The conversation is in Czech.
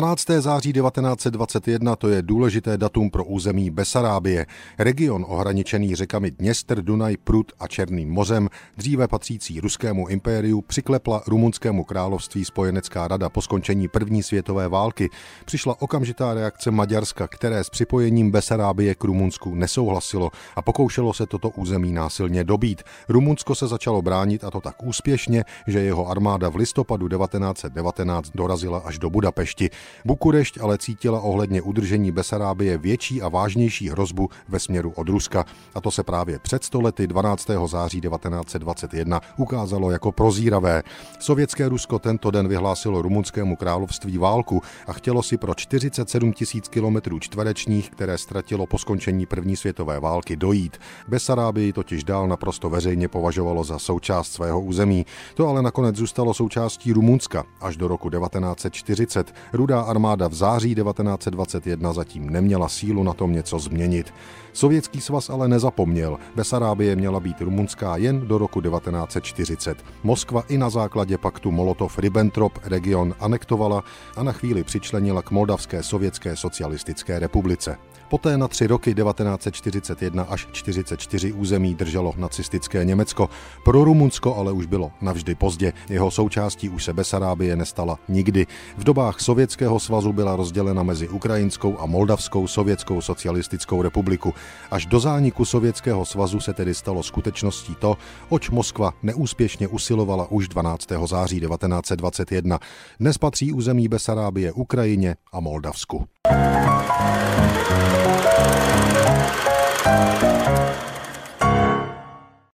12. září 1921 to je důležité datum pro území Besarábie, region ohraničený řekami Dněstr, Dunaj, Prut a Černým mořem, dříve patřící ruskému impériu, přiklepla rumunskému království spojenecká rada po skončení první světové války. Přišla okamžitá reakce Maďarska, které s připojením Besarábie k Rumunsku nesouhlasilo a pokoušelo se toto území násilně dobít. Rumunsko se začalo bránit a to tak úspěšně, že jeho armáda v listopadu 1919 dorazila až do Budapešti. Bukurešť ale cítila ohledně udržení Besarábie větší a vážnější hrozbu ve směru od Ruska. A to se právě před stolety 12. září 1921 ukázalo jako prozíravé. Sovětské Rusko tento den vyhlásilo rumunskému království válku a chtělo si pro 47 tisíc kilometrů čtverečních, které ztratilo po skončení první světové války, dojít. Besarábii totiž dál naprosto veřejně považovalo za součást svého území. To ale nakonec zůstalo součástí Rumunska až do roku 1940. Rudá armáda v září 1921 zatím neměla sílu na tom něco změnit. Sovětský svaz ale nezapomněl. Besarábie měla být rumunská jen do roku 1940. Moskva i na základě paktu Molotov-Ribbentrop region anektovala a na chvíli přičlenila k Moldavské sovětské socialistické republice. Poté na tři roky 1941 až 44 území drželo nacistické Německo. Pro Rumunsko ale už bylo navždy pozdě. Jeho součástí už se Besarábie nestala nikdy. V dobách Sovětského svazu byla rozdělena mezi Ukrajinskou a Moldavskou sovětskou socialistickou republiku. Až do zániku Sovětského svazu se tedy stalo skutečností to, oč Moskva neúspěšně usilovala už 12. září 1921. Dnes patří území Besarábie Ukrajině a Moldavsku. Thank you.